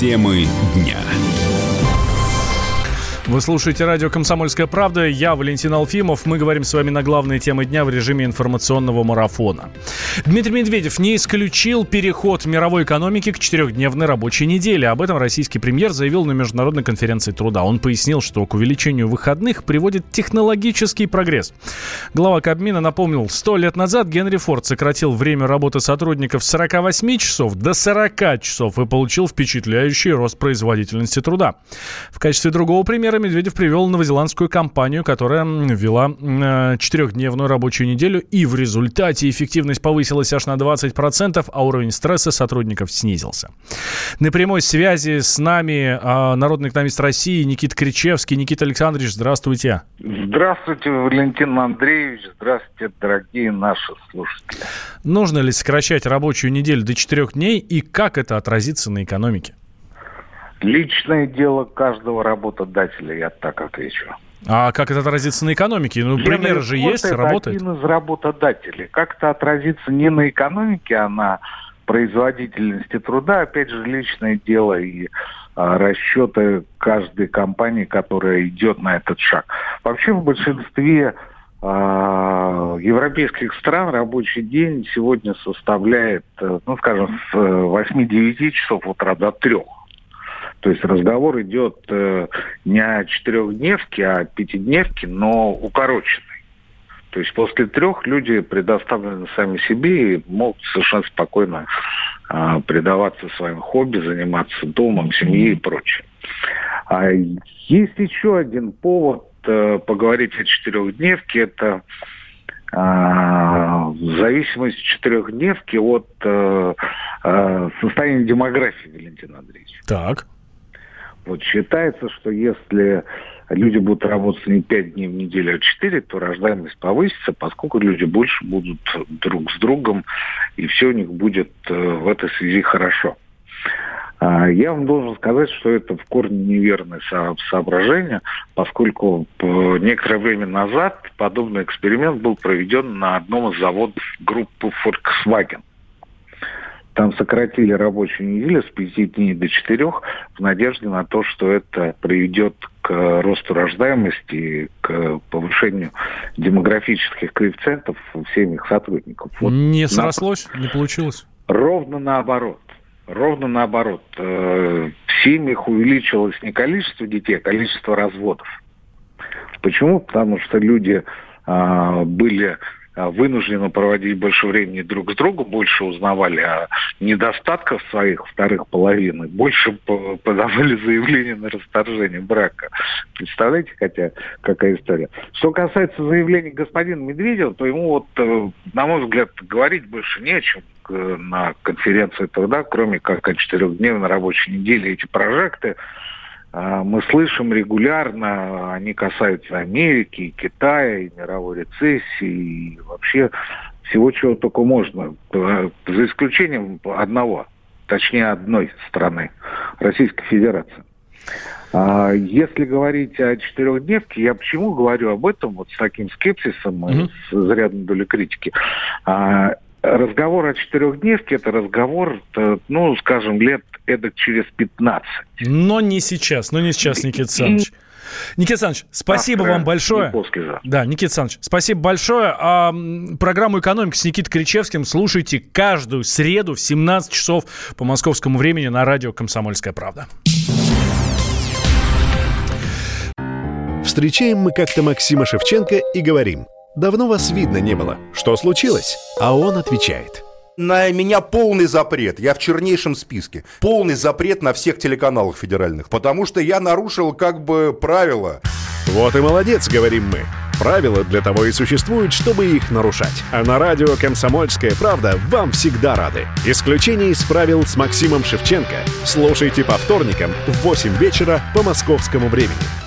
Темы дня. Вы слушаете радио «Комсомольская правда». Я Валентин Алфимов. Мы говорим с вами на главные темы дня в режиме информационного марафона. Дмитрий Медведев не исключил переход мировой экономики к четырехдневной рабочей неделе. Об этом российский премьер заявил на Международной конференции труда. Он пояснил, что к увеличению выходных приводит технологический прогресс. Глава Кабмина напомнил, сто лет назад Генри Форд сократил время работы сотрудников с 48 часов до 40 часов и получил впечатляющий рост производительности труда. В качестве другого примера Медведев привел новозеландскую компанию, которая ввела э, четырехдневную рабочую неделю, и в результате эффективность повысилась аж на 20%, а уровень стресса сотрудников снизился. На прямой связи с нами э, народный экономист России Никита Кричевский. Никита Александрович, здравствуйте. Здравствуйте, Валентин Андреевич. Здравствуйте, дорогие наши слушатели. Нужно ли сокращать рабочую неделю до четырех дней и как это отразится на экономике? Личное дело каждого работодателя, я так отвечу. А как это отразится на экономике? Ну, примеры же есть, это работает. один из работодателей. Как это отразится не на экономике, а на производительности труда, опять же, личное дело и а, расчеты каждой компании, которая идет на этот шаг. Вообще в большинстве а, европейских стран рабочий день сегодня составляет, э, ну, скажем, с 8-9 часов утра до 3. То есть разговор идет э, не о четырехдневке, а о пятидневке, но укороченной. То есть после трех люди предоставлены сами себе и могут совершенно спокойно э, предаваться своим хобби, заниматься домом, семьей и прочее. А есть еще один повод э, поговорить о четырехдневке. Это э, зависимость четырехдневки от э, состояния демографии, Валентин Андреевич. Так. Вот считается, что если люди будут работать не 5 дней в неделю, а 4, то рождаемость повысится, поскольку люди больше будут друг с другом, и все у них будет э, в этой связи хорошо. А, я вам должен сказать, что это в корне неверное соображение, поскольку некоторое время назад подобный эксперимент был проведен на одном из заводов группы Volkswagen. Там сократили рабочую неделю с 5 дней до 4 в надежде на то, что это приведет к росту рождаемости, к повышению демографических коэффициентов у семьях сотрудников. Вот не срослось, на... не получилось? Ровно наоборот. Ровно наоборот. Э, в семьях увеличилось не количество детей, а количество разводов. Почему? Потому что люди а, были вынуждены проводить больше времени друг с другом, больше узнавали о недостатках своих вторых половины, больше подавали заявление на расторжение брака. Представляете, хотя какая история. Что касается заявлений господина Медведева, то ему вот, э, на мой взгляд, говорить больше не о чем на конференции тогда, кроме как о четырехдневной рабочей неделе. Эти прожекты мы слышим регулярно, они касаются Америки, и Китая, и мировой рецессии, и вообще всего, чего только можно, за исключением одного, точнее одной страны, Российской Федерации. А, если говорить о четырехдневке, я почему говорю об этом вот с таким скепсисом, mm-hmm. с зарядной долей критики? Разговор о четырехдневке – это разговор, э, ну, скажем, лет эдак через 15. Но не сейчас, но не сейчас, Никита Александрович. Никита Александрович, спасибо Завтра, вам большое. Да, Никита Александрович, спасибо большое. А, программу «Экономика» с Никитой Кричевским слушайте каждую среду в 17 часов по московскому времени на радио «Комсомольская правда». Встречаем мы как-то Максима Шевченко и говорим – Давно вас видно не было. Что случилось? А он отвечает. На меня полный запрет. Я в чернейшем списке. Полный запрет на всех телеканалах федеральных. Потому что я нарушил как бы правила. Вот и молодец, говорим мы. Правила для того и существуют, чтобы их нарушать. А на радио «Комсомольская правда» вам всегда рады. Исключение из правил с Максимом Шевченко. Слушайте по вторникам в 8 вечера по московскому времени.